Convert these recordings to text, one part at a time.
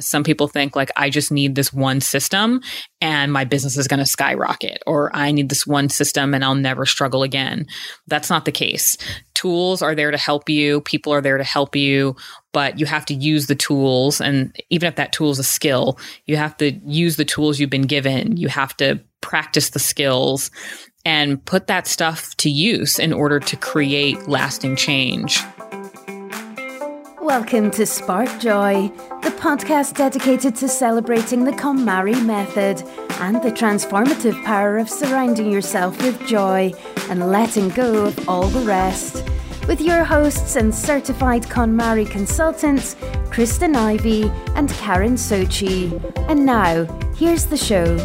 some people think like I just need this one system and my business is going to skyrocket or I need this one system and I'll never struggle again. That's not the case. Tools are there to help you, people are there to help you, but you have to use the tools and even if that tool is a skill, you have to use the tools you've been given. You have to practice the skills and put that stuff to use in order to create lasting change. Welcome to Spark Joy, podcast dedicated to celebrating the KonMari method and the transformative power of surrounding yourself with joy and letting go of all the rest. With your hosts and certified KonMari consultants, Kristen Ivy and Karen Sochi. And now, here's the show.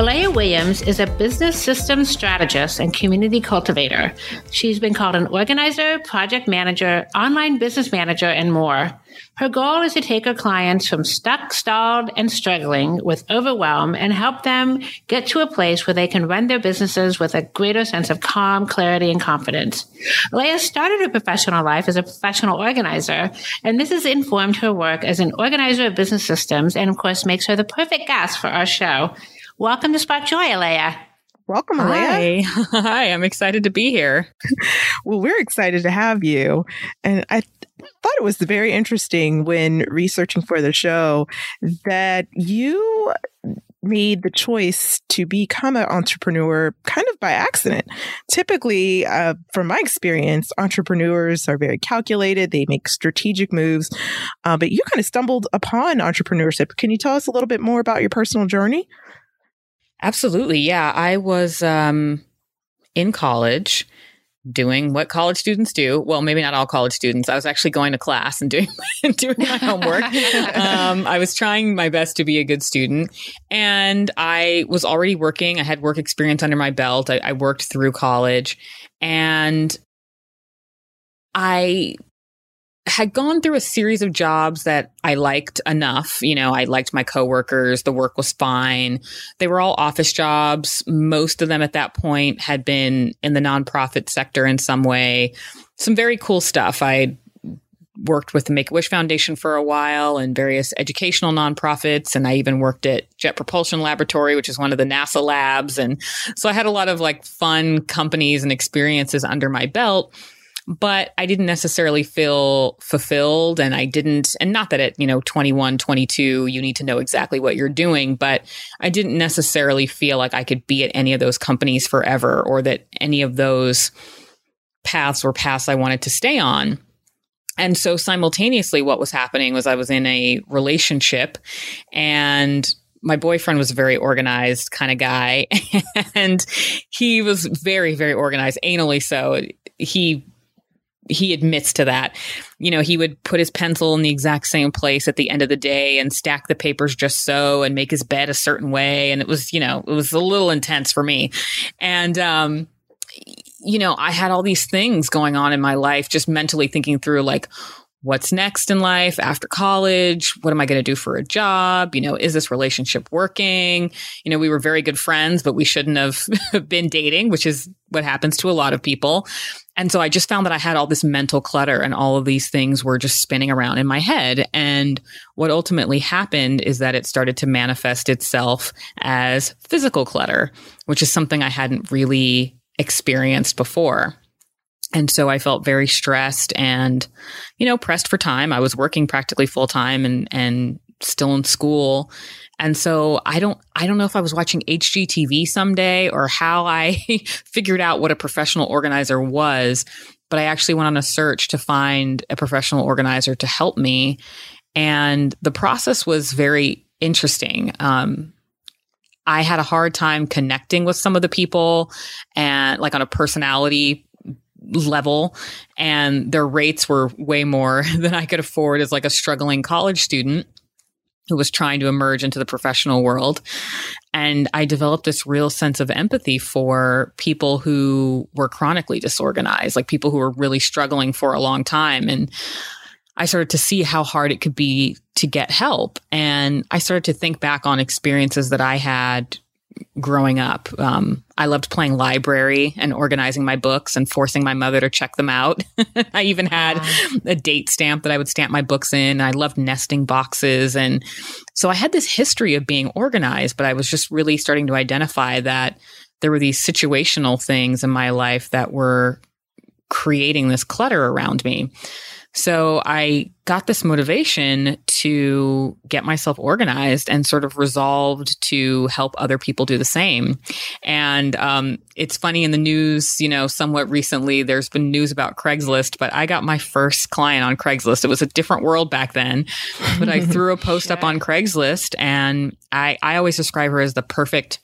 Alea Williams is a business systems strategist and community cultivator. She's been called an organizer, project manager, online business manager, and more. Her goal is to take her clients from stuck, stalled, and struggling with overwhelm and help them get to a place where they can run their businesses with a greater sense of calm, clarity, and confidence. Alea started her professional life as a professional organizer, and this has informed her work as an organizer of business systems and, of course, makes her the perfect guest for our show. Welcome to Spark Joy, Alea. Welcome, Alea. Hi. Hi, I'm excited to be here. well, we're excited to have you. And I th- thought it was very interesting when researching for the show that you made the choice to become an entrepreneur kind of by accident. Typically, uh, from my experience, entrepreneurs are very calculated, they make strategic moves, uh, but you kind of stumbled upon entrepreneurship. Can you tell us a little bit more about your personal journey? Absolutely. Yeah. I was um, in college doing what college students do. Well, maybe not all college students. I was actually going to class and doing doing my homework. um, I was trying my best to be a good student, and I was already working. I had work experience under my belt. I, I worked through college, and I had gone through a series of jobs that I liked enough. You know, I liked my coworkers. The work was fine. They were all office jobs. Most of them at that point had been in the nonprofit sector in some way. Some very cool stuff. I worked with the Make a Wish Foundation for a while and various educational nonprofits. And I even worked at Jet Propulsion Laboratory, which is one of the NASA labs. And so I had a lot of like fun companies and experiences under my belt but I didn't necessarily feel fulfilled. And I didn't, and not that at, you know, 21, 22, you need to know exactly what you're doing, but I didn't necessarily feel like I could be at any of those companies forever or that any of those paths were paths I wanted to stay on. And so simultaneously, what was happening was I was in a relationship and my boyfriend was a very organized kind of guy and he was very very organized anally so he he admits to that. You know, he would put his pencil in the exact same place at the end of the day and stack the papers just so and make his bed a certain way. And it was, you know, it was a little intense for me. And, um, you know, I had all these things going on in my life, just mentally thinking through like, what's next in life after college? What am I going to do for a job? You know, is this relationship working? You know, we were very good friends, but we shouldn't have been dating, which is what happens to a lot of people. And so I just found that I had all this mental clutter and all of these things were just spinning around in my head. And what ultimately happened is that it started to manifest itself as physical clutter, which is something I hadn't really experienced before. And so I felt very stressed and, you know, pressed for time. I was working practically full time and, and still in school. And so I don't, I don't know if I was watching HGTV someday or how I figured out what a professional organizer was, but I actually went on a search to find a professional organizer to help me. And the process was very interesting. Um, I had a hard time connecting with some of the people and like on a personality level and their rates were way more than I could afford as like a struggling college student who was trying to emerge into the professional world. And I developed this real sense of empathy for people who were chronically disorganized, like people who were really struggling for a long time. And I started to see how hard it could be to get help. And I started to think back on experiences that I had growing up. Um, I loved playing library and organizing my books and forcing my mother to check them out. I even had a date stamp that I would stamp my books in. I loved nesting boxes. And so I had this history of being organized, but I was just really starting to identify that there were these situational things in my life that were creating this clutter around me. So I got this motivation to get myself organized and sort of resolved to help other people do the same. And um, it's funny in the news, you know, somewhat recently, there's been news about Craigslist, but I got my first client on Craigslist. It was a different world back then, but I threw a post up on Craigslist and I, I always describe her as the perfect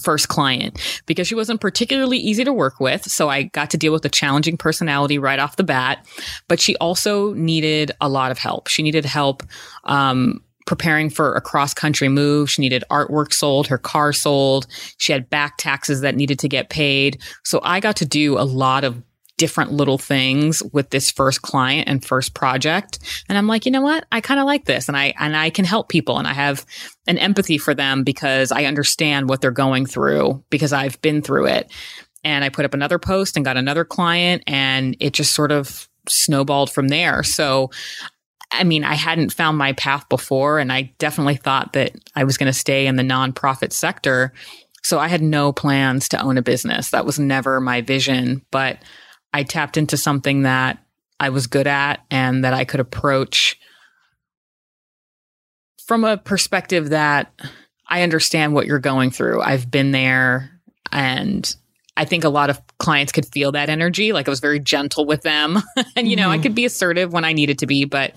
first client because she wasn't particularly easy to work with. So I got to deal with a challenging personality right off the bat. But she also needed a lot of help. She needed help um, preparing for a cross country move. She needed artwork sold, her car sold. She had back taxes that needed to get paid. So I got to do a lot of different little things with this first client and first project. And I'm like, you know what? I kind of like this and I, and I can help people and I have an empathy for them because I understand what they're going through because I've been through it. And I put up another post and got another client and it just sort of snowballed from there. So I mean, I hadn't found my path before, and I definitely thought that I was going to stay in the nonprofit sector. So I had no plans to own a business. That was never my vision. But I tapped into something that I was good at and that I could approach from a perspective that I understand what you're going through. I've been there and I think a lot of clients could feel that energy. Like I was very gentle with them. and, you know, mm-hmm. I could be assertive when I needed to be, but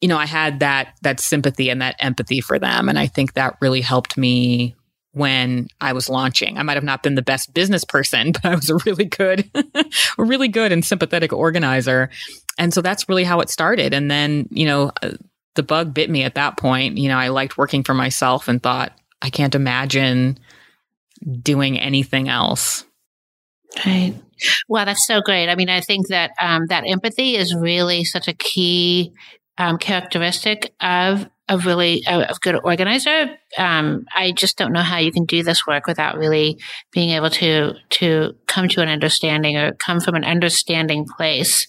you know, I had that that sympathy and that empathy for them. And I think that really helped me when I was launching. I might have not been the best business person, but I was a really good, a really good and sympathetic organizer. And so that's really how it started. And then, you know, uh, the bug bit me at that point. You know, I liked working for myself and thought, I can't imagine doing anything else. Right. Well, that's so great. I mean, I think that um, that empathy is really such a key um, characteristic of a really a, a good organizer. Um, I just don't know how you can do this work without really being able to to come to an understanding or come from an understanding place.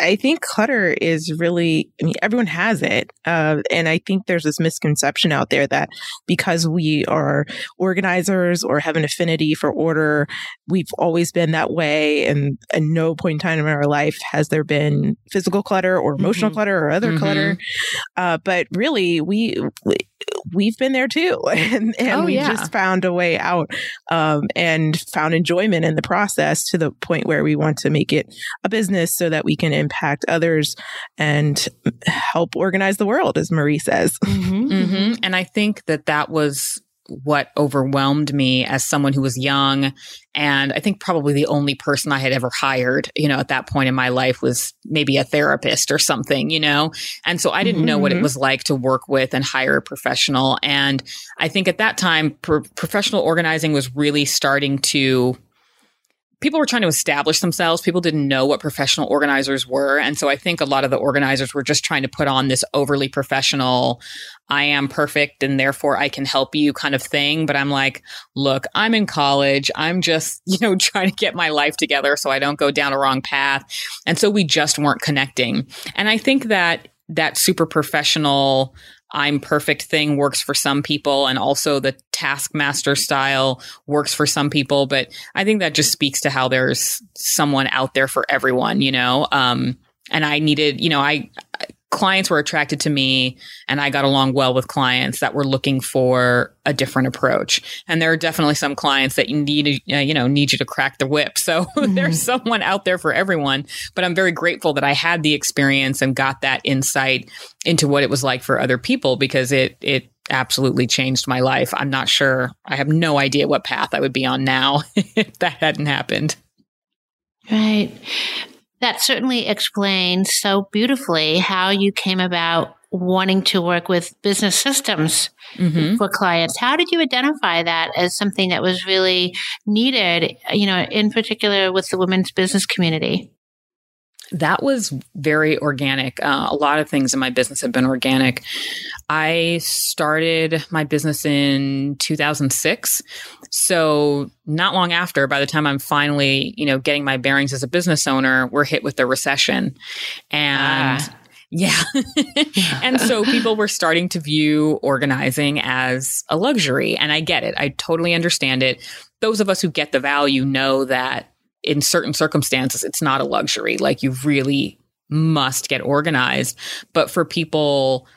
I think clutter is really. I mean, everyone has it, uh, and I think there's this misconception out there that because we are organizers or have an affinity for order, we've always been that way, and at no point in time in our life has there been physical clutter or emotional mm-hmm. clutter or other mm-hmm. clutter. Uh, but really, we, we have been there too, and, and oh, we yeah. just found a way out um, and found enjoyment in the process to the point where we want to make it a business so that we can impact others and help organize the world, as Marie says. Mm-hmm. Mm-hmm. And I think that that was what overwhelmed me as someone who was young and i think probably the only person i had ever hired you know at that point in my life was maybe a therapist or something you know and so i didn't mm-hmm. know what it mm-hmm. was like to work with and hire a professional and i think at that time pro- professional organizing was really starting to people were trying to establish themselves. People didn't know what professional organizers were. And so I think a lot of the organizers were just trying to put on this overly professional, I am perfect and therefore I can help you kind of thing. But I'm like, look, I'm in college. I'm just, you know, trying to get my life together so I don't go down a wrong path. And so we just weren't connecting. And I think that that super professional I'm perfect thing works for some people and also the taskmaster style works for some people. But I think that just speaks to how there's someone out there for everyone, you know? Um, and I needed, you know, I, clients were attracted to me and I got along well with clients that were looking for a different approach. And there are definitely some clients that you need, uh, you know, need you to crack the whip. So mm-hmm. there's someone out there for everyone, but I'm very grateful that I had the experience and got that insight into what it was like for other people because it, it, absolutely changed my life. I'm not sure. I have no idea what path I would be on now if that hadn't happened. Right that certainly explains so beautifully how you came about wanting to work with business systems mm-hmm. for clients. How did you identify that as something that was really needed, you know, in particular with the women's business community? that was very organic. Uh, a lot of things in my business have been organic. I started my business in 2006. So not long after, by the time I'm finally, you know, getting my bearings as a business owner, we're hit with the recession. And ah. Yeah. and so people were starting to view organizing as a luxury. And I get it. I totally understand it. Those of us who get the value know that in certain circumstances, it's not a luxury. Like you really must get organized. But for people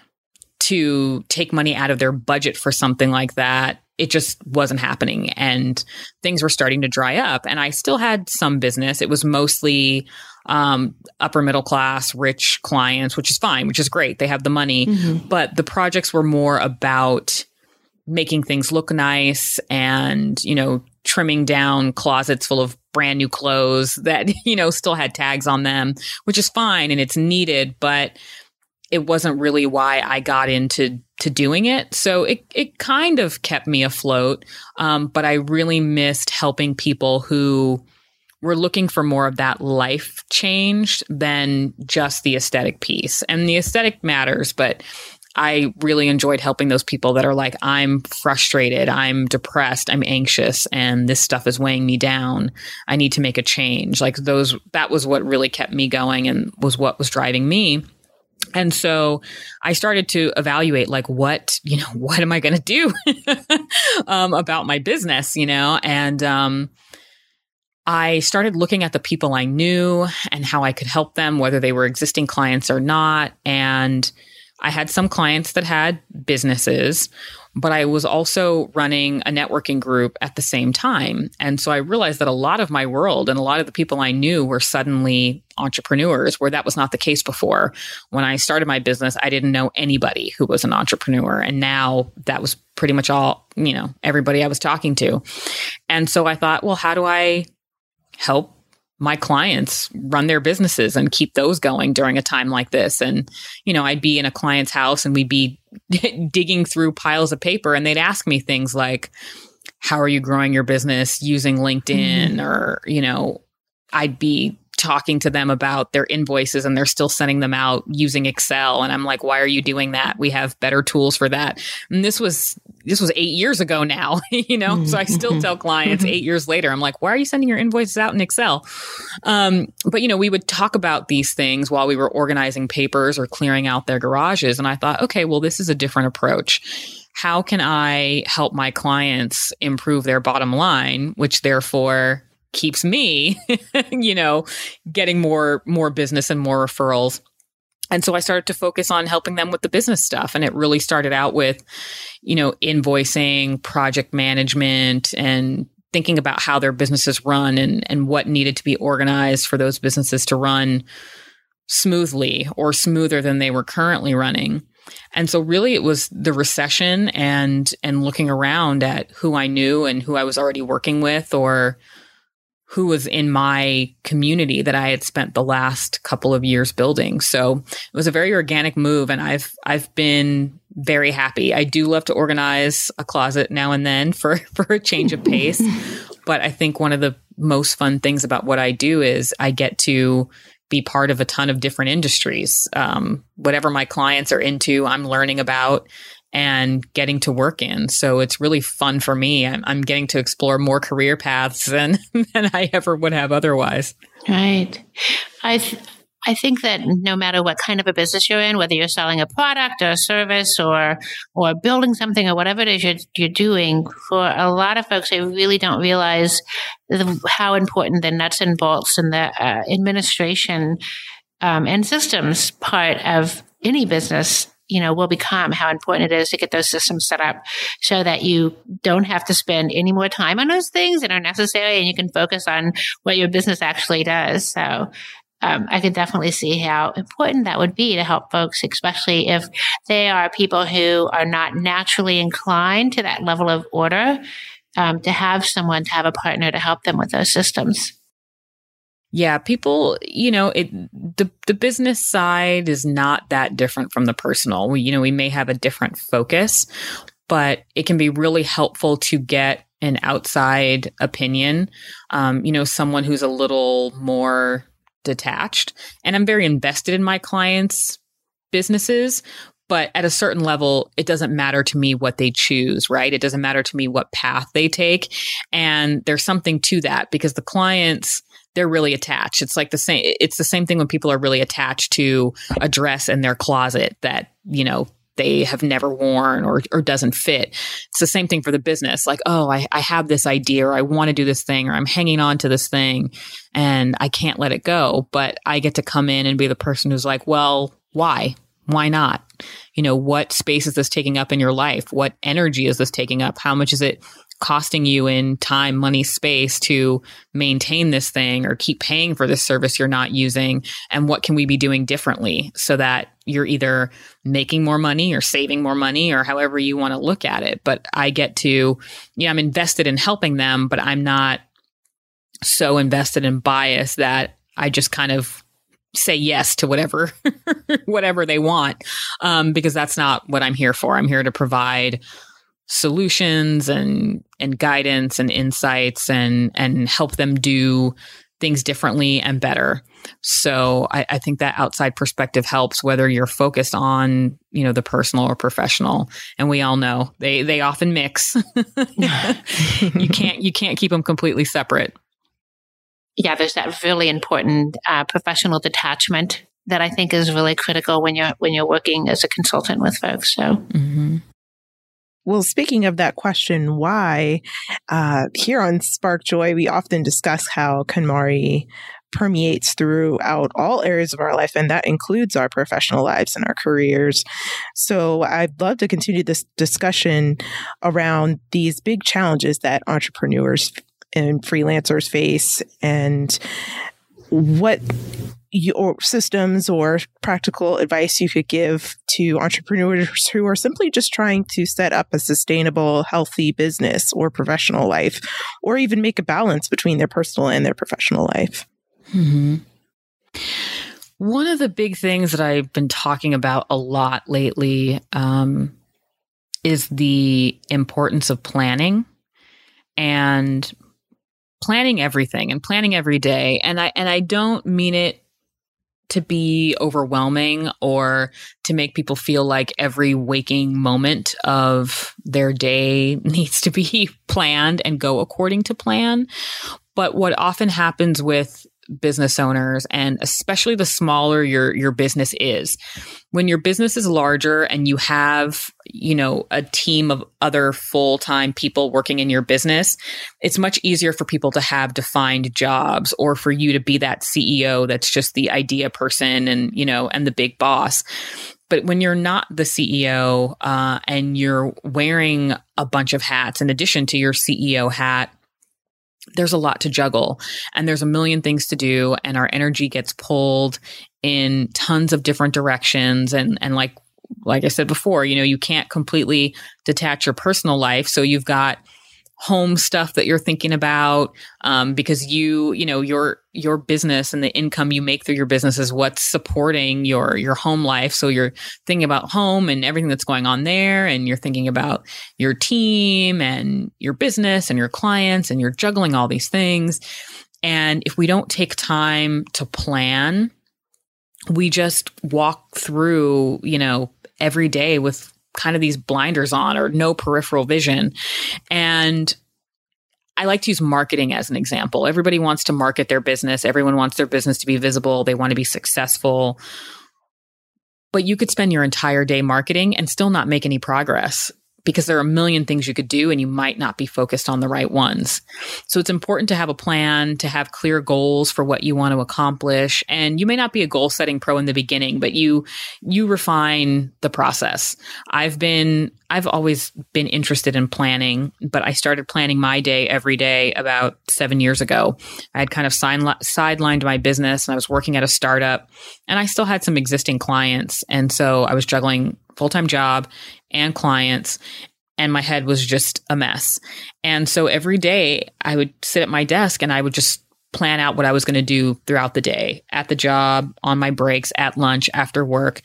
to take money out of their budget for something like that, it just wasn't happening and things were starting to dry up. And I still had some business. It was mostly um, upper middle class, rich clients, which is fine, which is great. They have the money. Mm-hmm. But the projects were more about making things look nice and, you know, trimming down closets full of brand new clothes that, you know, still had tags on them, which is fine and it's needed, but it wasn't really why I got into to doing it. So it it kind of kept me afloat. Um, but I really missed helping people who were looking for more of that life change than just the aesthetic piece. And the aesthetic matters, but I really enjoyed helping those people that are like, I'm frustrated, I'm depressed, I'm anxious, and this stuff is weighing me down. I need to make a change. Like those, that was what really kept me going and was what was driving me. And so I started to evaluate like what, you know, what am I going to do um, about my business, you know? And um, I started looking at the people I knew and how I could help them, whether they were existing clients or not. And I had some clients that had businesses, but I was also running a networking group at the same time. And so I realized that a lot of my world and a lot of the people I knew were suddenly entrepreneurs, where that was not the case before. When I started my business, I didn't know anybody who was an entrepreneur. And now that was pretty much all, you know, everybody I was talking to. And so I thought, well, how do I help my clients run their businesses and keep those going during a time like this. And, you know, I'd be in a client's house and we'd be digging through piles of paper and they'd ask me things like, how are you growing your business using LinkedIn? Mm-hmm. Or, you know, I'd be talking to them about their invoices and they're still sending them out using Excel. And I'm like, why are you doing that? We have better tools for that. And this was, this was eight years ago now, you know? So I still tell clients eight years later, I'm like, why are you sending your invoices out in Excel? Um, but, you know, we would talk about these things while we were organizing papers or clearing out their garages. And I thought, okay, well, this is a different approach how can I help my clients improve their bottom line, which therefore keeps me, you know, getting more more business and more referrals. And so I started to focus on helping them with the business stuff. And it really started out with, you know, invoicing, project management, and thinking about how their businesses run and, and what needed to be organized for those businesses to run smoothly or smoother than they were currently running. And so really it was the recession and and looking around at who I knew and who I was already working with or who was in my community that I had spent the last couple of years building. So it was a very organic move and I've I've been very happy. I do love to organize a closet now and then for for a change of pace. but I think one of the most fun things about what I do is I get to be part of a ton of different industries. Um, whatever my clients are into, I'm learning about and getting to work in. So it's really fun for me. I'm, I'm getting to explore more career paths than, than I ever would have otherwise. Right. I, th- I think that no matter what kind of a business you're in, whether you're selling a product or a service or or building something or whatever it is you're, you're doing, for a lot of folks, they really don't realize the, how important the nuts and bolts and the uh, administration um, and systems part of any business you know, will become how important it is to get those systems set up so that you don't have to spend any more time on those things that are necessary and you can focus on what your business actually does. So, um, I could definitely see how important that would be to help folks, especially if they are people who are not naturally inclined to that level of order, um, to have someone, to have a partner to help them with those systems. Yeah, people, you know, it the the business side is not that different from the personal. We, you know, we may have a different focus, but it can be really helpful to get an outside opinion. Um, you know, someone who's a little more detached and I'm very invested in my clients' businesses. But at a certain level, it doesn't matter to me what they choose, right? It doesn't matter to me what path they take. And there's something to that because the clients, they're really attached. It's like the same, it's the same thing when people are really attached to a dress in their closet that, you know, they have never worn or, or doesn't fit. It's the same thing for the business. Like, oh, I, I have this idea or I want to do this thing or I'm hanging on to this thing and I can't let it go. But I get to come in and be the person who's like, well, why? Why not? You know, what space is this taking up in your life? What energy is this taking up? How much is it costing you in time, money, space to maintain this thing or keep paying for this service you're not using? And what can we be doing differently so that you're either making more money or saving more money or however you want to look at it? But I get to, yeah, I'm invested in helping them, but I'm not so invested in bias that I just kind of say yes to whatever whatever they want um, because that's not what i'm here for i'm here to provide solutions and and guidance and insights and and help them do things differently and better. So I, I, think that outside perspective helps whether you're focused on, you know, the personal or professional. And we all know they they often mix. you can't you can't keep them completely separate. Yeah, there's that really important uh, professional detachment that I think is really critical when you're when you're working as a consultant with folks. So. Mm-hmm. Well, speaking of that question, why, uh, here on Spark Joy, we often discuss how KonMari permeates throughout all areas of our life, and that includes our professional lives and our careers. So I'd love to continue this discussion around these big challenges that entrepreneurs and freelancers face and what your systems or practical advice you could give to entrepreneurs who are simply just trying to set up a sustainable, healthy business or professional life, or even make a balance between their personal and their professional life? Mm-hmm. One of the big things that I've been talking about a lot lately um, is the importance of planning and planning everything and planning every day. And I and I don't mean it to be overwhelming or to make people feel like every waking moment of their day needs to be planned and go according to plan. But what often happens with business owners and especially the smaller your your business is. When your business is larger and you have you know a team of other full-time people working in your business it's much easier for people to have defined jobs or for you to be that CEO that's just the idea person and you know and the big boss. But when you're not the CEO uh, and you're wearing a bunch of hats in addition to your CEO hat there's a lot to juggle and there's a million things to do and our energy gets pulled in tons of different directions and and like like I said before, you know, you can't completely detach your personal life. So you've got home stuff that you're thinking about um, because you you know your your business and the income you make through your business is what's supporting your your home life. So you're thinking about home and everything that's going on there and you're thinking about your team and your business and your clients and you're juggling all these things. And if we don't take time to plan we just walk through you know every day with kind of these blinders on or no peripheral vision. And I like to use marketing as an example. Everybody wants to market their business, everyone wants their business to be visible, they want to be successful. But you could spend your entire day marketing and still not make any progress because there are a million things you could do and you might not be focused on the right ones. So it's important to have a plan, to have clear goals for what you want to accomplish. And you may not be a goal setting pro in the beginning, but you you refine the process. I've been I've always been interested in planning, but I started planning my day every day about 7 years ago. I had kind of sidelined my business and I was working at a startup and I still had some existing clients and so I was juggling full-time job and clients and my head was just a mess. And so every day I would sit at my desk and I would just plan out what I was going to do throughout the day at the job, on my breaks, at lunch, after work.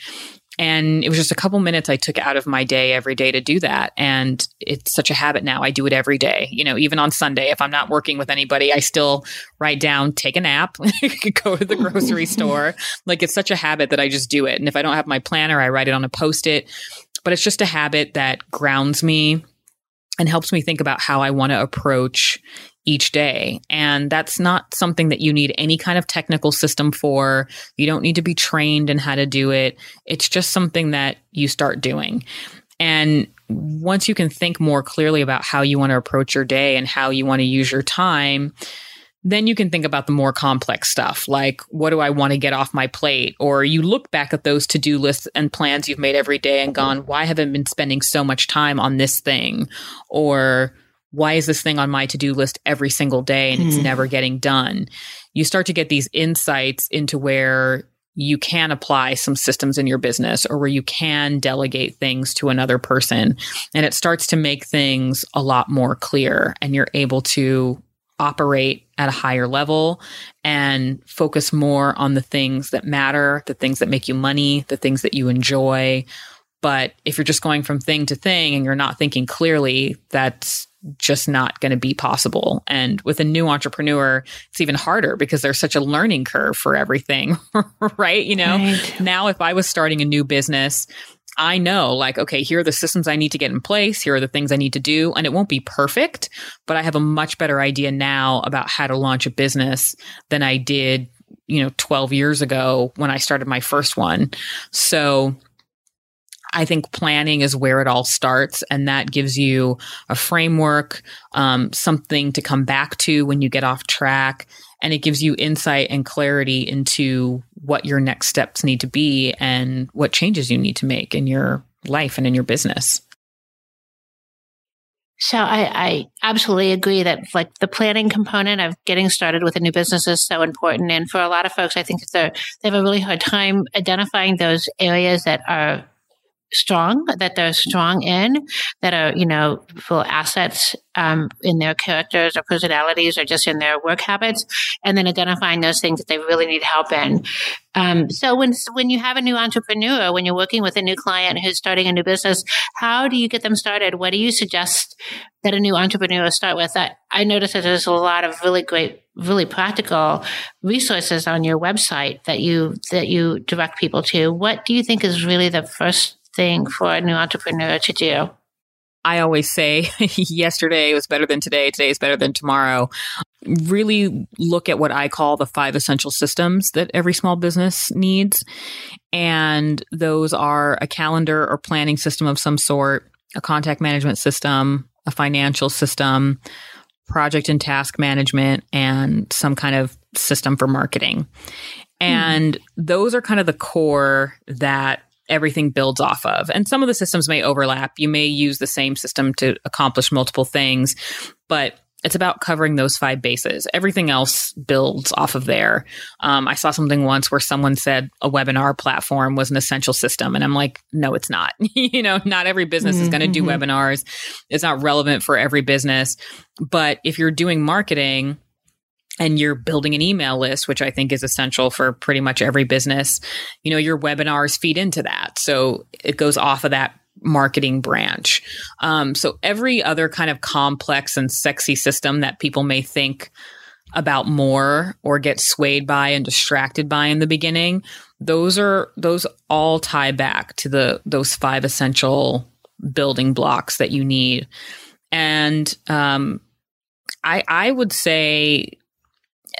and it was just a couple minutes I took out of my day every day to do that. And it's such a habit now. I do it every day. You know, even on Sunday, if I'm not working with anybody, I still write down, take a nap, go to the grocery store. Like it's such a habit that I just do it. And if I don't have my planner, I write it on a post it. But it's just a habit that grounds me and helps me think about how I want to approach each day. And that's not something that you need any kind of technical system for. You don't need to be trained in how to do it. It's just something that you start doing. And once you can think more clearly about how you want to approach your day and how you want to use your time, then you can think about the more complex stuff like what do I want to get off my plate? Or you look back at those to do lists and plans you've made every day and gone, why haven't I been spending so much time on this thing? Or why is this thing on my to-do list every single day and it's mm. never getting done you start to get these insights into where you can apply some systems in your business or where you can delegate things to another person and it starts to make things a lot more clear and you're able to operate at a higher level and focus more on the things that matter, the things that make you money, the things that you enjoy. But if you're just going from thing to thing and you're not thinking clearly, that's just not going to be possible. And with a new entrepreneur, it's even harder because there's such a learning curve for everything, right? You know, right. now if I was starting a new business, I know like, okay, here are the systems I need to get in place. Here are the things I need to do. And it won't be perfect, but I have a much better idea now about how to launch a business than I did, you know, 12 years ago when I started my first one. So, I think planning is where it all starts, and that gives you a framework, um, something to come back to when you get off track, and it gives you insight and clarity into what your next steps need to be and what changes you need to make in your life and in your business. So I, I, absolutely agree that like the planning component of getting started with a new business is so important. And for a lot of folks, I think they they have a really hard time identifying those areas that are strong, that they're strong in, that are, you know, full assets um, in their characters or personalities or just in their work habits, and then identifying those things that they really need help in. Um, so when when you have a new entrepreneur, when you're working with a new client who's starting a new business, how do you get them started? What do you suggest that a new entrepreneur start with? I, I notice that there's a lot of really great, really practical resources on your website that you that you direct people to. What do you think is really the first thing for a new entrepreneur to do? I always say yesterday was better than today, today is better than tomorrow. Really look at what I call the five essential systems that every small business needs. And those are a calendar or planning system of some sort, a contact management system, a financial system, project and task management, and some kind of system for marketing. And mm. those are kind of the core that everything builds off of. And some of the systems may overlap. You may use the same system to accomplish multiple things, but it's about covering those five bases. Everything else builds off of there. Um, I saw something once where someone said a webinar platform was an essential system. And I'm like, no, it's not. you know, not every business mm-hmm. is going to do webinars. It's not relevant for every business. But if you're doing marketing, and you're building an email list, which I think is essential for pretty much every business, you know, your webinars feed into that. So it goes off of that marketing branch. Um, so every other kind of complex and sexy system that people may think about more or get swayed by and distracted by in the beginning, those are those all tie back to the those five essential building blocks that you need. And um, I I would say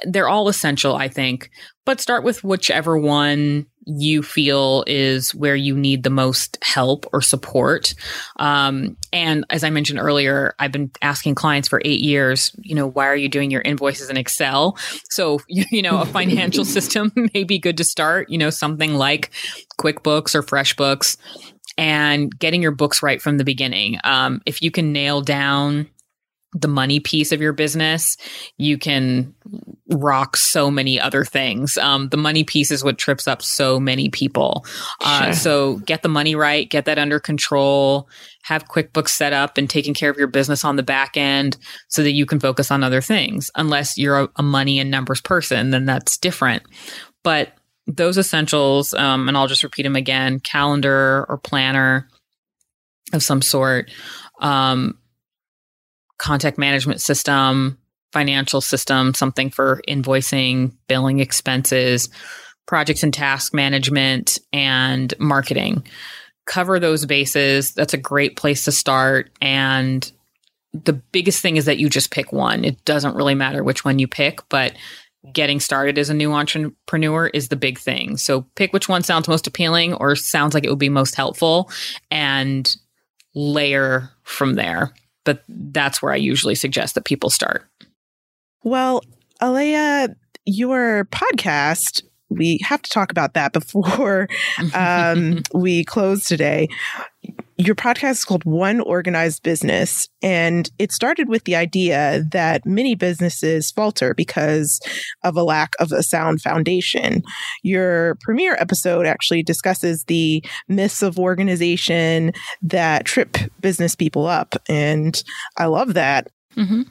they're all essential, I think, but start with whichever one you feel is where you need the most help or support. Um, and as I mentioned earlier, I've been asking clients for eight years, you know, why are you doing your invoices in Excel? So, you, you know, a financial system may be good to start, you know, something like QuickBooks or FreshBooks and getting your books right from the beginning. Um, if you can nail down the money piece of your business, you can rock so many other things. Um, the money piece is what trips up so many people. Uh, sure. So get the money right, get that under control, have QuickBooks set up and taking care of your business on the back end so that you can focus on other things. Unless you're a, a money and numbers person, then that's different. But those essentials, um, and I'll just repeat them again calendar or planner of some sort, um, contact management system, financial system, something for invoicing, billing expenses, projects and task management, and marketing. Cover those bases. That's a great place to start. And the biggest thing is that you just pick one. It doesn't really matter which one you pick, but getting started as a new entrepreneur is the big thing. So pick which one sounds most appealing or sounds like it would be most helpful and layer from there. But that's where I usually suggest that people start. Well, Alea, your podcast we have to talk about that before um, we close today. Your podcast is called One Organized Business, and it started with the idea that many businesses falter because of a lack of a sound foundation. Your premiere episode actually discusses the myths of organization that trip business people up, and I love that. Mm-hmm.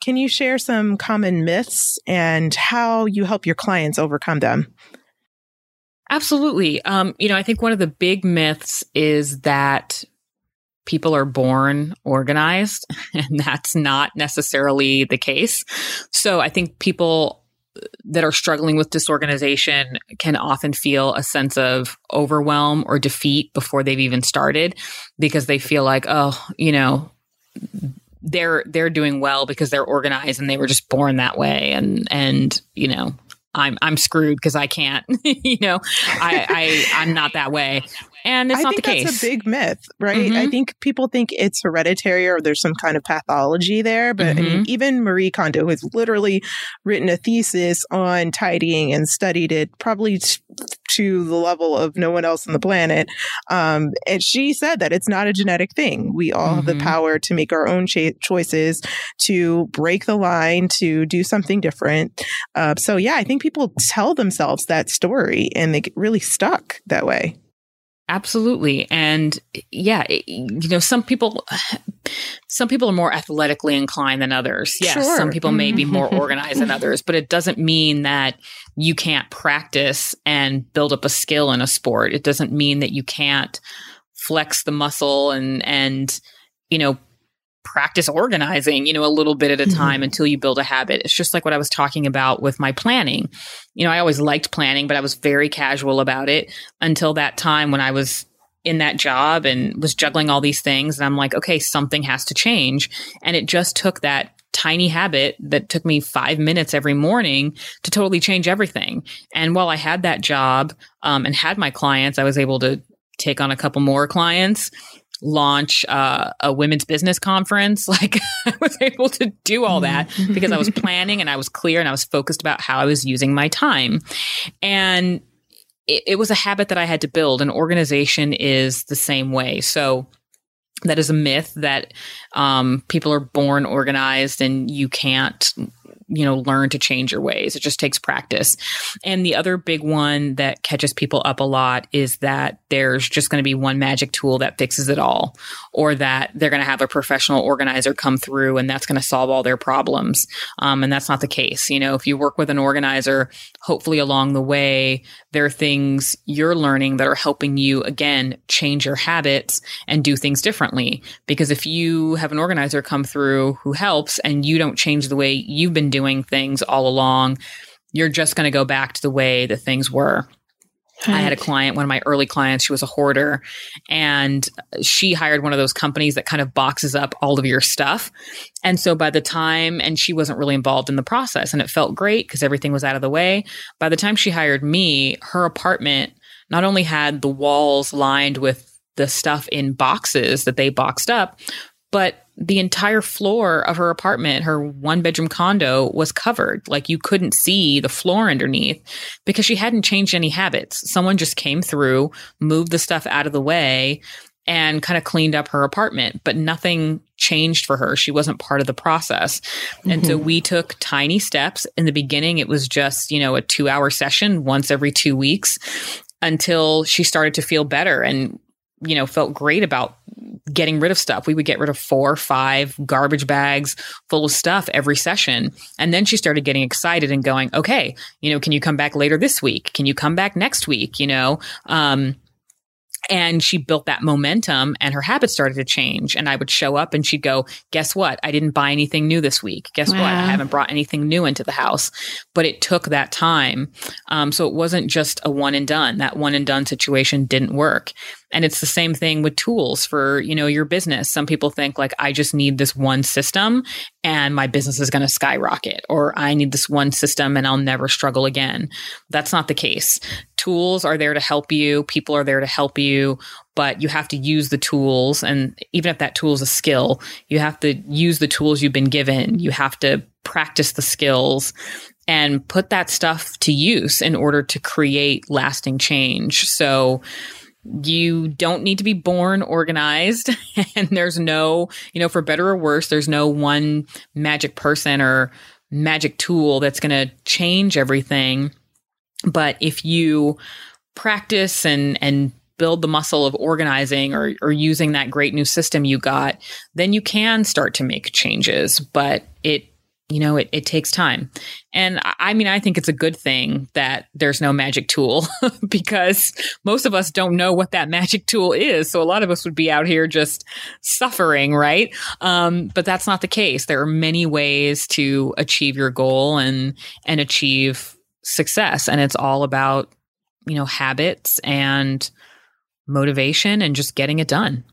Can you share some common myths and how you help your clients overcome them? Absolutely. Um, you know, I think one of the big myths is that people are born organized, and that's not necessarily the case. So I think people that are struggling with disorganization can often feel a sense of overwhelm or defeat before they've even started because they feel like, oh, you know, they're they're doing well because they're organized and they were just born that way and and you know I'm I'm screwed because I can't. you know, I, I I'm not that way, and it's I not the case. That's a big myth, right? Mm-hmm. I think people think it's hereditary or there's some kind of pathology there. But mm-hmm. I mean, mm-hmm. even Marie Kondo has literally written a thesis on tidying and studied it, probably t- to the level of no one else on the planet. Um, and she said that it's not a genetic thing. We all mm-hmm. have the mm-hmm. power to make our own cha- choices, to break the line, to do something different. Uh, so yeah, I think people tell themselves that story and they get really stuck that way. Absolutely. And yeah, you know, some people some people are more athletically inclined than others. Yes, sure. some people may be more mm-hmm. organized than others, but it doesn't mean that you can't practice and build up a skill in a sport. It doesn't mean that you can't flex the muscle and and you know practice organizing, you know, a little bit at a mm-hmm. time mm-hmm. until you build a habit. It's just like what I was talking about with my planning. You know, I always liked planning, but I was very casual about it until that time when I was in that job and was juggling all these things. And I'm like, okay, something has to change. And it just took that tiny habit that took me five minutes every morning to totally change everything. And while I had that job um, and had my clients, I was able to take on a couple more clients launch uh, a women's business conference. Like I was able to do all that mm-hmm. because I was planning and I was clear and I was focused about how I was using my time. And it, it was a habit that I had to build. An organization is the same way. So that is a myth that um, people are born organized and you can't you know, learn to change your ways. It just takes practice. And the other big one that catches people up a lot is that there's just going to be one magic tool that fixes it all, or that they're going to have a professional organizer come through and that's going to solve all their problems. Um, and that's not the case. You know, if you work with an organizer, hopefully along the way, there are things you're learning that are helping you, again, change your habits and do things differently. Because if you have an organizer come through who helps and you don't change the way you've been doing doing things all along, you're just going to go back to the way that things were. Right. I had a client, one of my early clients, she was a hoarder and she hired one of those companies that kind of boxes up all of your stuff. And so by the time, and she wasn't really involved in the process and it felt great because everything was out of the way. By the time she hired me, her apartment not only had the walls lined with the stuff in boxes that they boxed up, but the entire floor of her apartment, her one bedroom condo was covered. Like you couldn't see the floor underneath because she hadn't changed any habits. Someone just came through, moved the stuff out of the way and kind of cleaned up her apartment, but nothing changed for her. She wasn't part of the process. Mm-hmm. And so mm-hmm. we took tiny steps. In the beginning, it was just, you know, a two hour session once every two weeks until she started to feel better and, you know, felt great about getting rid of stuff. We would get rid of four or five garbage bags full of stuff every session. And then she started getting excited and going, okay, you know, can you come back later this week? Can you come back next week? You know, um, and she built that momentum and her habits started to change. And I would show up and she'd go, Guess what? I didn't buy anything new this week. Guess wow. what? I haven't brought anything new into the house. But it took that time. Um, so it wasn't just a one and done. That one and done situation didn't work. And it's the same thing with tools for, you know, your business. Some people think like, I just need this one system and my business is going to skyrocket, or I need this one system and I'll never struggle again. That's not the case. Tools are there to help you. People are there to help you, but you have to use the tools. And even if that tool is a skill, you have to use the tools you've been given. You have to practice the skills and put that stuff to use in order to create lasting change. So, you don't need to be born organized and there's no you know for better or worse there's no one magic person or magic tool that's going to change everything but if you practice and and build the muscle of organizing or, or using that great new system you got then you can start to make changes but it you know, it, it takes time. And I mean, I think it's a good thing that there's no magic tool because most of us don't know what that magic tool is. So a lot of us would be out here just suffering, right? Um, but that's not the case. There are many ways to achieve your goal and, and achieve success. And it's all about, you know, habits and motivation and just getting it done.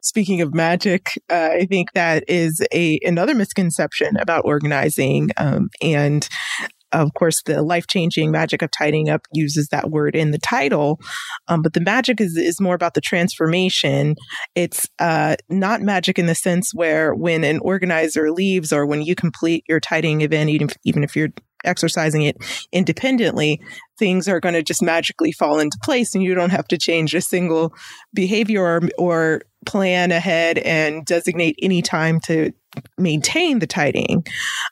Speaking of magic, uh, I think that is a another misconception about organizing, um, and of course, the life changing magic of tidying up uses that word in the title. Um, but the magic is, is more about the transformation. It's uh, not magic in the sense where when an organizer leaves or when you complete your tidying event, even if, even if you're exercising it independently, things are going to just magically fall into place and you don't have to change a single behavior or, or plan ahead and designate any time to maintain the tidying.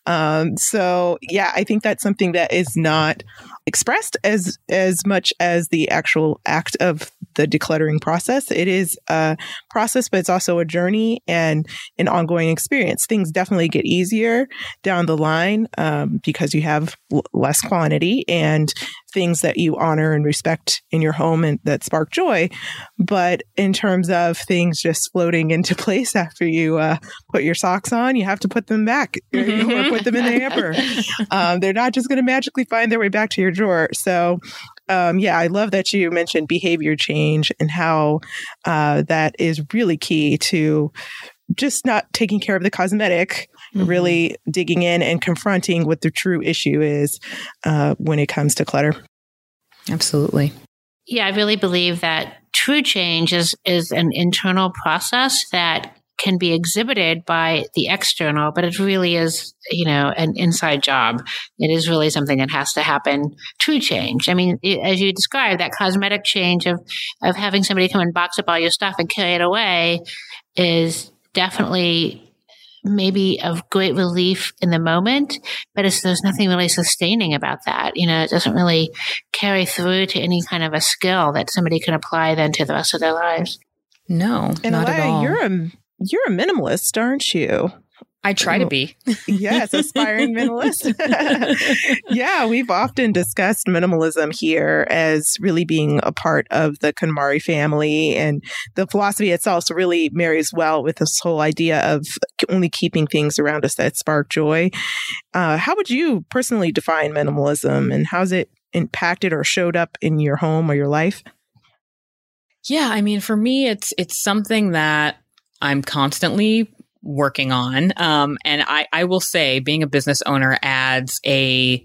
Um, so yeah, I think that's something that is not expressed as as much as the actual act of the decluttering process. It is a process, but it's also a journey and an ongoing experience. Things definitely get easier down the line um, because you have l- less quantity and things that you honor and respect in your home and that spark joy. But in terms of things just floating into place after you uh, put your socks on, you have to put them back or, or put them in the hamper. Um, they're not just going to magically find their way back to your drawer. So, um, yeah, I love that you mentioned behavior change and how uh, that is really key to just not taking care of the cosmetic, mm-hmm. really digging in and confronting what the true issue is uh, when it comes to clutter. Absolutely. Yeah, I really believe that true change is is an internal process that can be exhibited by the external, but it really is, you know, an inside job. It is really something that has to happen. True change. I mean, as you described, that cosmetic change of of having somebody come and box up all your stuff and carry it away is definitely maybe of great relief in the moment, but it's there's nothing really sustaining about that. You know, it doesn't really carry through to any kind of a skill that somebody can apply then to the rest of their lives. No, and not at all. You're a you're a minimalist, aren't you? I try to be. yes, aspiring minimalist. yeah, we've often discussed minimalism here as really being a part of the KonMari family. And the philosophy itself really marries well with this whole idea of only keeping things around us that spark joy. Uh, how would you personally define minimalism and how's it impacted or showed up in your home or your life? Yeah, I mean, for me, it's it's something that I'm constantly working on. Um, and I, I will say, being a business owner adds a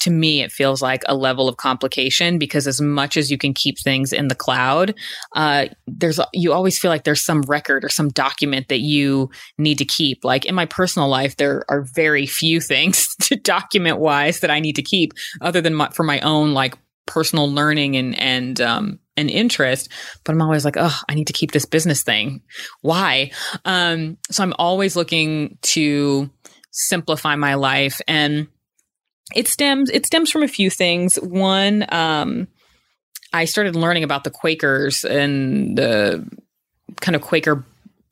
to me, it feels like a level of complication because as much as you can keep things in the cloud, uh, there's you always feel like there's some record or some document that you need to keep. Like in my personal life, there are very few things to document wise that I need to keep, other than my, for my own like personal learning and and um, an interest, but I'm always like, oh, I need to keep this business thing. Why? Um, so I'm always looking to simplify my life, and it stems it stems from a few things. One, um, I started learning about the Quakers and the kind of Quaker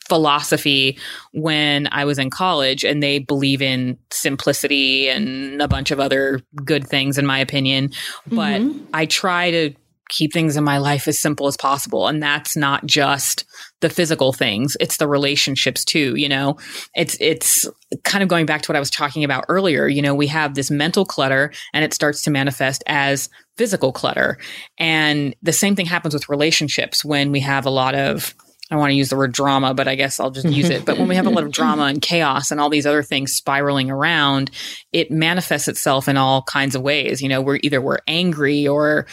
philosophy when I was in college, and they believe in simplicity and a bunch of other good things, in my opinion. But mm-hmm. I try to keep things in my life as simple as possible. And that's not just the physical things. It's the relationships too, you know. It's it's kind of going back to what I was talking about earlier. You know, we have this mental clutter and it starts to manifest as physical clutter. And the same thing happens with relationships when we have a lot of I want to use the word drama, but I guess I'll just use it. But when we have a lot of drama and chaos and all these other things spiraling around, it manifests itself in all kinds of ways. You know, we're either we're angry or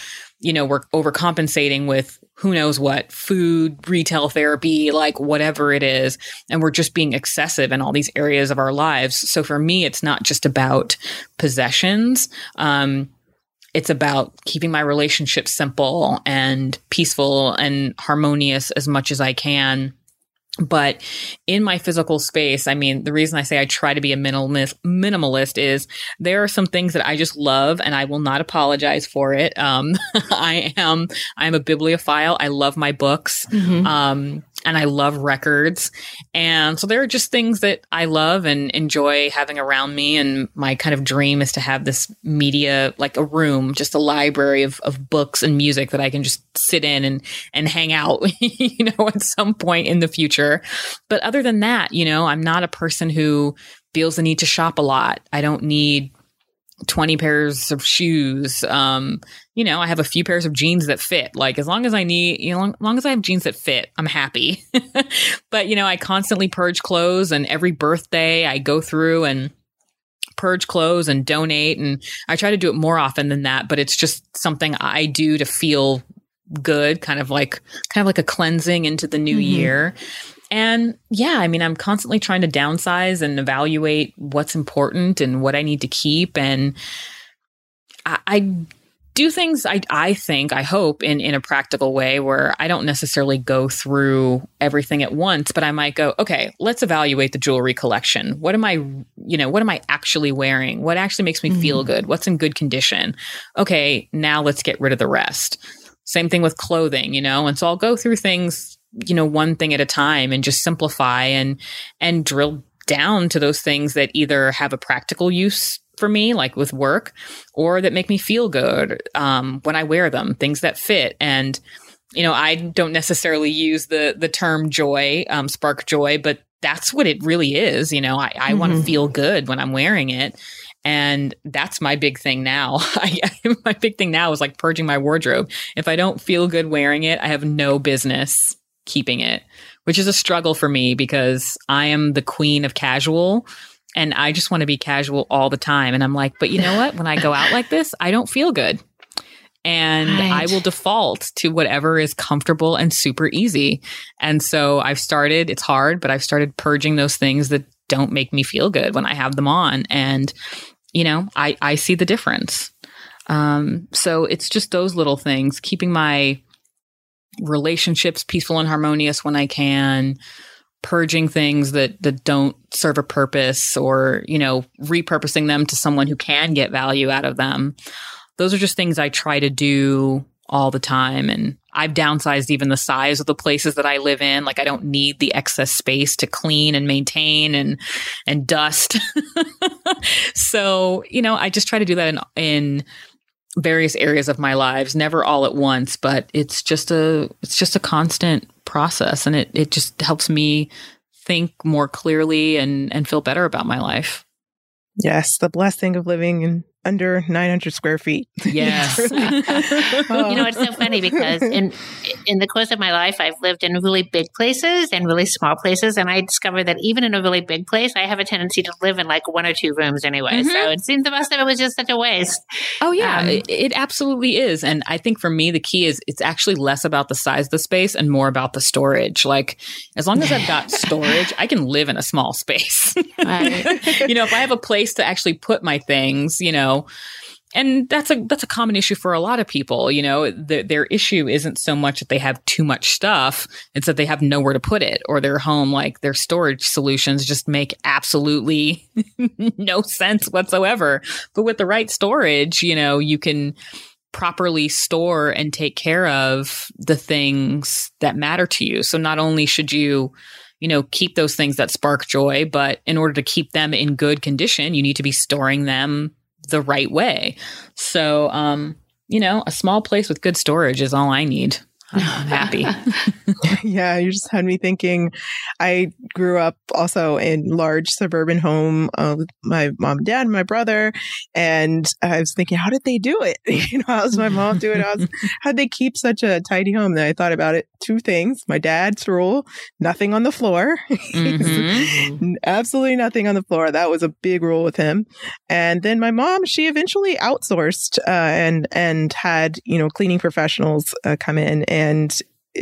you know, we're overcompensating with who knows what food, retail therapy, like whatever it is. And we're just being excessive in all these areas of our lives. So for me, it's not just about possessions. Um, it's about keeping my relationship simple and peaceful and harmonious as much as I can but in my physical space, I mean, the reason I say I try to be a minimalist, minimalist is there are some things that I just love and I will not apologize for it. Um, I am, I'm a bibliophile. I love my books. Mm-hmm. Um, and I love records. And so there are just things that I love and enjoy having around me. And my kind of dream is to have this media, like a room, just a library of, of books and music that I can just sit in and, and hang out, you know, at some point in the future. But other than that, you know, I'm not a person who feels the need to shop a lot. I don't need 20 pairs of shoes. Um, you know, I have a few pairs of jeans that fit. Like as long as I need, you know, long, long as I have jeans that fit, I'm happy. but you know, I constantly purge clothes and every birthday I go through and purge clothes and donate and I try to do it more often than that, but it's just something I do to feel good, kind of like kind of like a cleansing into the new mm-hmm. year. And yeah, I mean, I'm constantly trying to downsize and evaluate what's important and what I need to keep. And I, I do things I, I think, I hope in, in a practical way where I don't necessarily go through everything at once, but I might go, okay, let's evaluate the jewelry collection. What am I, you know, what am I actually wearing? What actually makes me mm-hmm. feel good? What's in good condition? Okay, now let's get rid of the rest. Same thing with clothing, you know? And so I'll go through things you know one thing at a time and just simplify and and drill down to those things that either have a practical use for me like with work or that make me feel good um, when i wear them things that fit and you know i don't necessarily use the the term joy um, spark joy but that's what it really is you know i, I mm-hmm. want to feel good when i'm wearing it and that's my big thing now. I, my big thing now is like purging my wardrobe. If I don't feel good wearing it, I have no business keeping it, which is a struggle for me because I am the queen of casual and I just want to be casual all the time. And I'm like, but you know what? When I go out like this, I don't feel good. And right. I will default to whatever is comfortable and super easy. And so I've started, it's hard, but I've started purging those things that don't make me feel good when I have them on. And, you know, I, I see the difference. Um, so it's just those little things, keeping my relationships peaceful and harmonious when I can, purging things that that don't serve a purpose or, you know, repurposing them to someone who can get value out of them. Those are just things I try to do all the time and I've downsized even the size of the places that I live in. Like I don't need the excess space to clean and maintain and and dust. so, you know, I just try to do that in in various areas of my lives never all at once but it's just a it's just a constant process and it it just helps me think more clearly and and feel better about my life. Yes the blessing of living in under 900 square feet. Yes. you know, it's so funny because in in the course of my life, I've lived in really big places and really small places, and I discovered that even in a really big place, I have a tendency to live in like one or two rooms anyway. Mm-hmm. So it seems the most of it was just such a waste. Oh yeah, um, it, it absolutely is, and I think for me the key is it's actually less about the size of the space and more about the storage. Like as long as I've got storage, I can live in a small space. Right. you know, if I have a place to actually put my things, you know and that's a that's a common issue for a lot of people you know? The, their issue isn't so much that they have too much stuff it's that they have nowhere to put it or their home like their storage solutions just make absolutely no sense whatsoever. But with the right storage you know you can properly store and take care of the things that matter to you. So not only should you you know, keep those things that spark joy. But in order to keep them in good condition, you need to be storing them the right way. So, um, you know, a small place with good storage is all I need. I'm happy. yeah, you just had me thinking. I grew up also in large suburban home uh, with my mom and dad and my brother, and I was thinking, how did they do it? you know, how does my mom do it? How did they keep such a tidy home? Then I thought about it. Two things: my dad's rule, nothing on the floor, mm-hmm. absolutely nothing on the floor. That was a big rule with him. And then my mom, she eventually outsourced uh, and and had you know cleaning professionals uh, come in and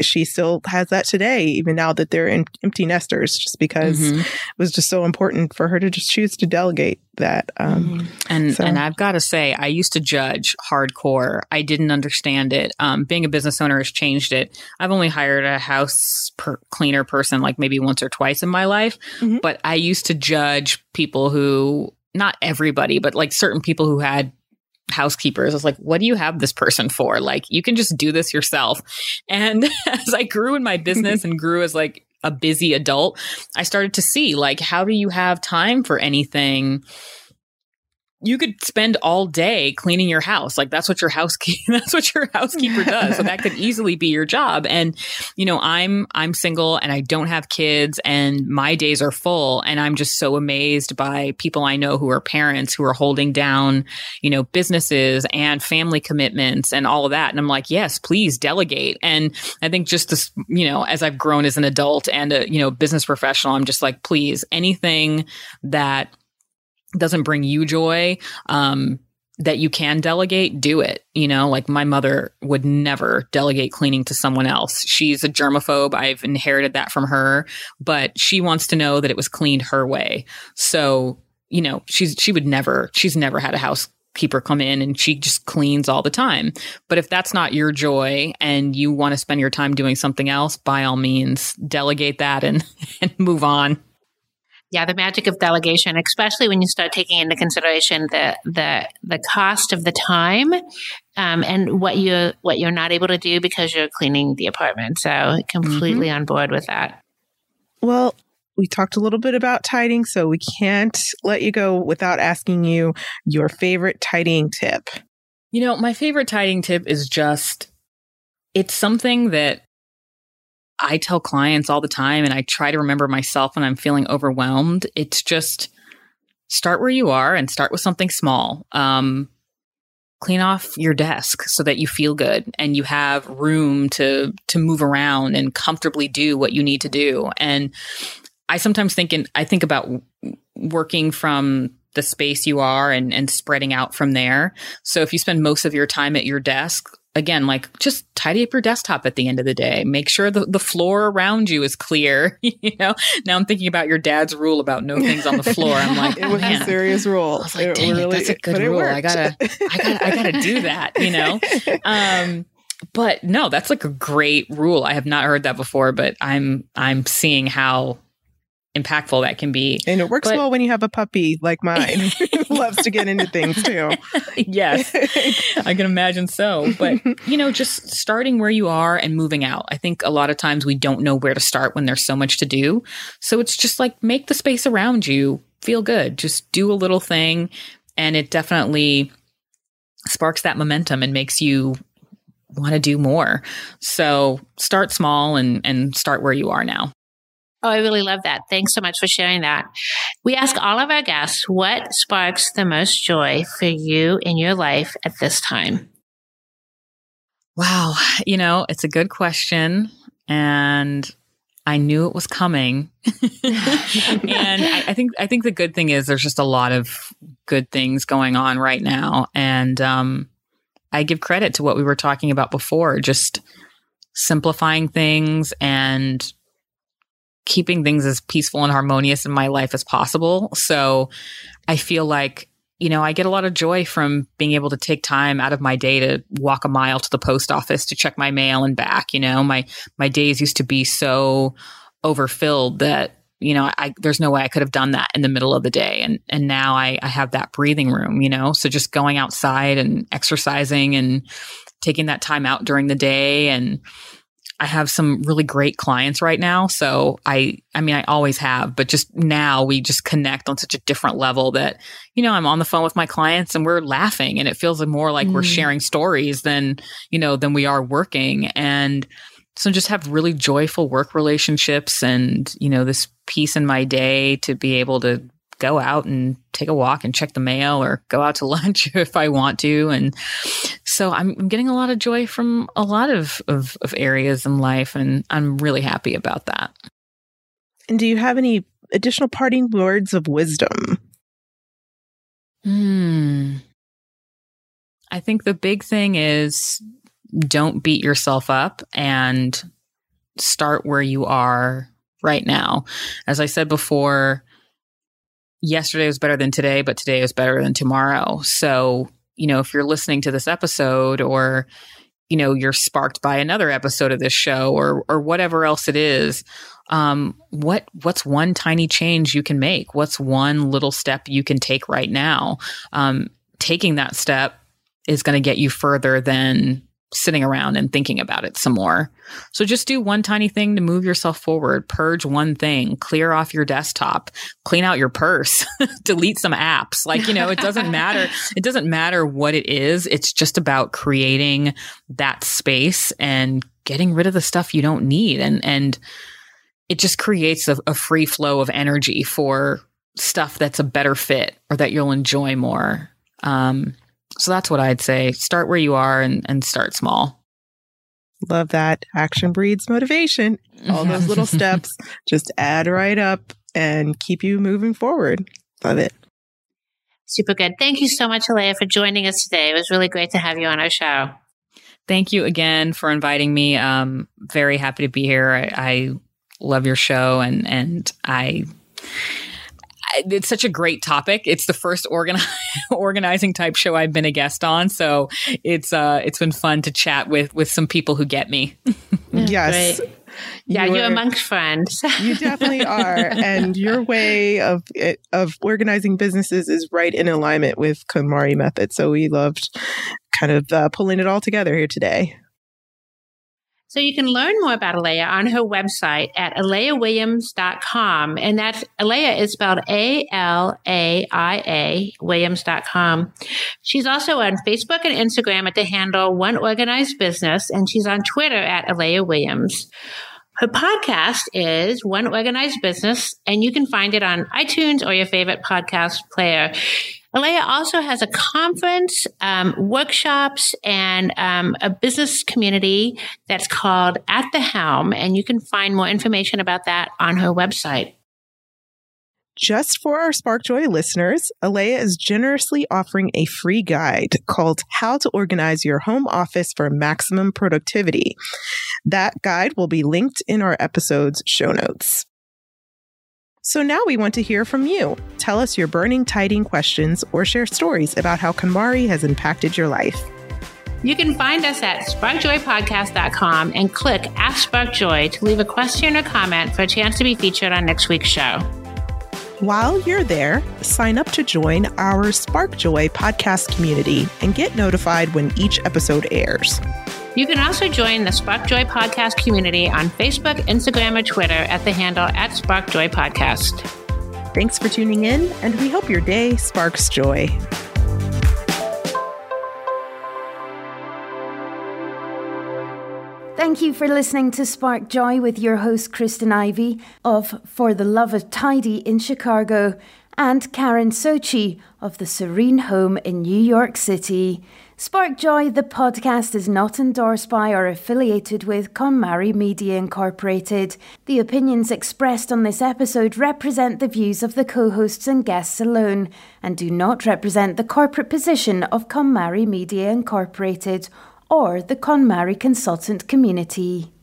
she still has that today, even now that they're in empty nesters, just because mm-hmm. it was just so important for her to just choose to delegate that. Um, mm-hmm. And so. and I've got to say, I used to judge hardcore. I didn't understand it. Um, being a business owner has changed it. I've only hired a house per- cleaner person like maybe once or twice in my life, mm-hmm. but I used to judge people who not everybody, but like certain people who had housekeepers. I was like, what do you have this person for? Like, you can just do this yourself. And as I grew in my business and grew as like a busy adult, I started to see like, how do you have time for anything? You could spend all day cleaning your house. Like that's what your housekeeper that's what your housekeeper does. So that could easily be your job. And you know, I'm I'm single and I don't have kids and my days are full and I'm just so amazed by people I know who are parents who are holding down, you know, businesses and family commitments and all of that. And I'm like, "Yes, please delegate." And I think just this, you know, as I've grown as an adult and a, you know, business professional, I'm just like, "Please, anything that doesn't bring you joy, um, that you can delegate, do it. You know, like my mother would never delegate cleaning to someone else. She's a germaphobe. I've inherited that from her, but she wants to know that it was cleaned her way. So, you know, she's, she would never, she's never had a housekeeper come in and she just cleans all the time. But if that's not your joy and you want to spend your time doing something else, by all means, delegate that and, and move on yeah, the magic of delegation, especially when you start taking into consideration the the the cost of the time um, and what you what you're not able to do because you're cleaning the apartment. So completely mm-hmm. on board with that. Well, we talked a little bit about tidying, so we can't let you go without asking you your favorite tidying tip. You know, my favorite tidying tip is just it's something that I tell clients all the time, and I try to remember myself when I'm feeling overwhelmed. It's just start where you are and start with something small. Um, clean off your desk so that you feel good and you have room to to move around and comfortably do what you need to do. And I sometimes think in, I think about working from the space you are and and spreading out from there. So if you spend most of your time at your desk, again, like just tidy up your desktop at the end of the day. Make sure the, the floor around you is clear. you know, now I'm thinking about your dad's rule about no things on the floor. I'm like, it was man. a serious rule. I was like, dang really, it, that's a good rule. I gotta, I gotta, I gotta do that. You know. Um, but no, that's like a great rule. I have not heard that before, but I'm I'm seeing how impactful that can be. And it works but, well when you have a puppy like mine who loves to get into things too. yes, I can imagine so. But, you know, just starting where you are and moving out. I think a lot of times we don't know where to start when there's so much to do. So it's just like make the space around you feel good. Just do a little thing. And it definitely sparks that momentum and makes you want to do more. So start small and and start where you are now. Oh, I really love that. Thanks so much for sharing that. We ask all of our guests what sparks the most joy for you in your life at this time? Wow. You know, it's a good question. And I knew it was coming. and I, I, think I think the good thing is there's just a lot of good things going on right now. And um, I give credit to what we were talking about before, just simplifying things and keeping things as peaceful and harmonious in my life as possible. So I feel like, you know, I get a lot of joy from being able to take time out of my day to walk a mile to the post office to check my mail and back. You know, my my days used to be so overfilled that you know I, there's no way I could have done that in the middle of the day, and and now I, I have that breathing room. You know, so just going outside and exercising and taking that time out during the day and I have some really great clients right now. So I, I mean, I always have, but just now we just connect on such a different level that, you know, I'm on the phone with my clients and we're laughing and it feels more like mm. we're sharing stories than, you know, than we are working. And so just have really joyful work relationships and, you know, this piece in my day to be able to go out and take a walk and check the mail or go out to lunch if I want to. And so I'm, I'm getting a lot of joy from a lot of, of, of areas in life, and I'm really happy about that. And do you have any additional parting words of wisdom? Hmm. I think the big thing is don't beat yourself up and start where you are right now. As I said before, yesterday was better than today, but today is better than tomorrow. So, you know, if you're listening to this episode or, you know, you're sparked by another episode of this show or or whatever else it is, um, what what's one tiny change you can make? What's one little step you can take right now? Um, taking that step is going to get you further than sitting around and thinking about it some more. So just do one tiny thing to move yourself forward. Purge one thing, clear off your desktop, clean out your purse, delete some apps. Like, you know, it doesn't matter. It doesn't matter what it is. It's just about creating that space and getting rid of the stuff you don't need. And, and it just creates a, a free flow of energy for stuff that's a better fit or that you'll enjoy more. Um, so that's what I'd say. Start where you are and, and start small. Love that. Action breeds motivation. All those little steps just add right up and keep you moving forward. Love it. Super good. Thank you so much, Alaia, for joining us today. It was really great to have you on our show. Thank you again for inviting me. Um, very happy to be here. I, I love your show and and I it's such a great topic. It's the first organi- organizing type show I've been a guest on, so it's uh it's been fun to chat with with some people who get me. yes. Great. Yeah, you're, you're amongst friends. you definitely are, and your way of of organizing businesses is right in alignment with KonMari method. So we loved kind of uh, pulling it all together here today. So you can learn more about Alaia on her website at alaiawilliams.com. And that's Alaia is spelled A L A I A Williams.com. She's also on Facebook and Instagram at the handle One Organized Business, and she's on Twitter at Alaia Williams. Her podcast is One Organized Business, and you can find it on iTunes or your favorite podcast player. Alaia also has a conference, um, workshops, and um, a business community that's called At the Helm, and you can find more information about that on her website. Just for our SparkJoy listeners, Alaia is generously offering a free guide called How to Organize Your Home Office for Maximum Productivity. That guide will be linked in our episode's show notes. So now we want to hear from you. Tell us your burning tiding questions or share stories about how KonMari has impacted your life. You can find us at sparkjoypodcast.com and click Ask SparkJoy to leave a question or comment for a chance to be featured on next week's show. While you're there, sign up to join our SparkJoy podcast community and get notified when each episode airs. You can also join the Spark Joy podcast community on Facebook, Instagram, or Twitter at the handle at Spark Joy Podcast. Thanks for tuning in, and we hope your day sparks joy. Thank you for listening to Spark Joy with your host, Kristen Ivy of For the Love of Tidy in Chicago and Karen Sochi of the Serene Home in New York City. Spark Joy, the podcast, is not endorsed by or affiliated with KonMari Media Incorporated. The opinions expressed on this episode represent the views of the co hosts and guests alone and do not represent the corporate position of KonMari Media Incorporated or the KonMari consultant community.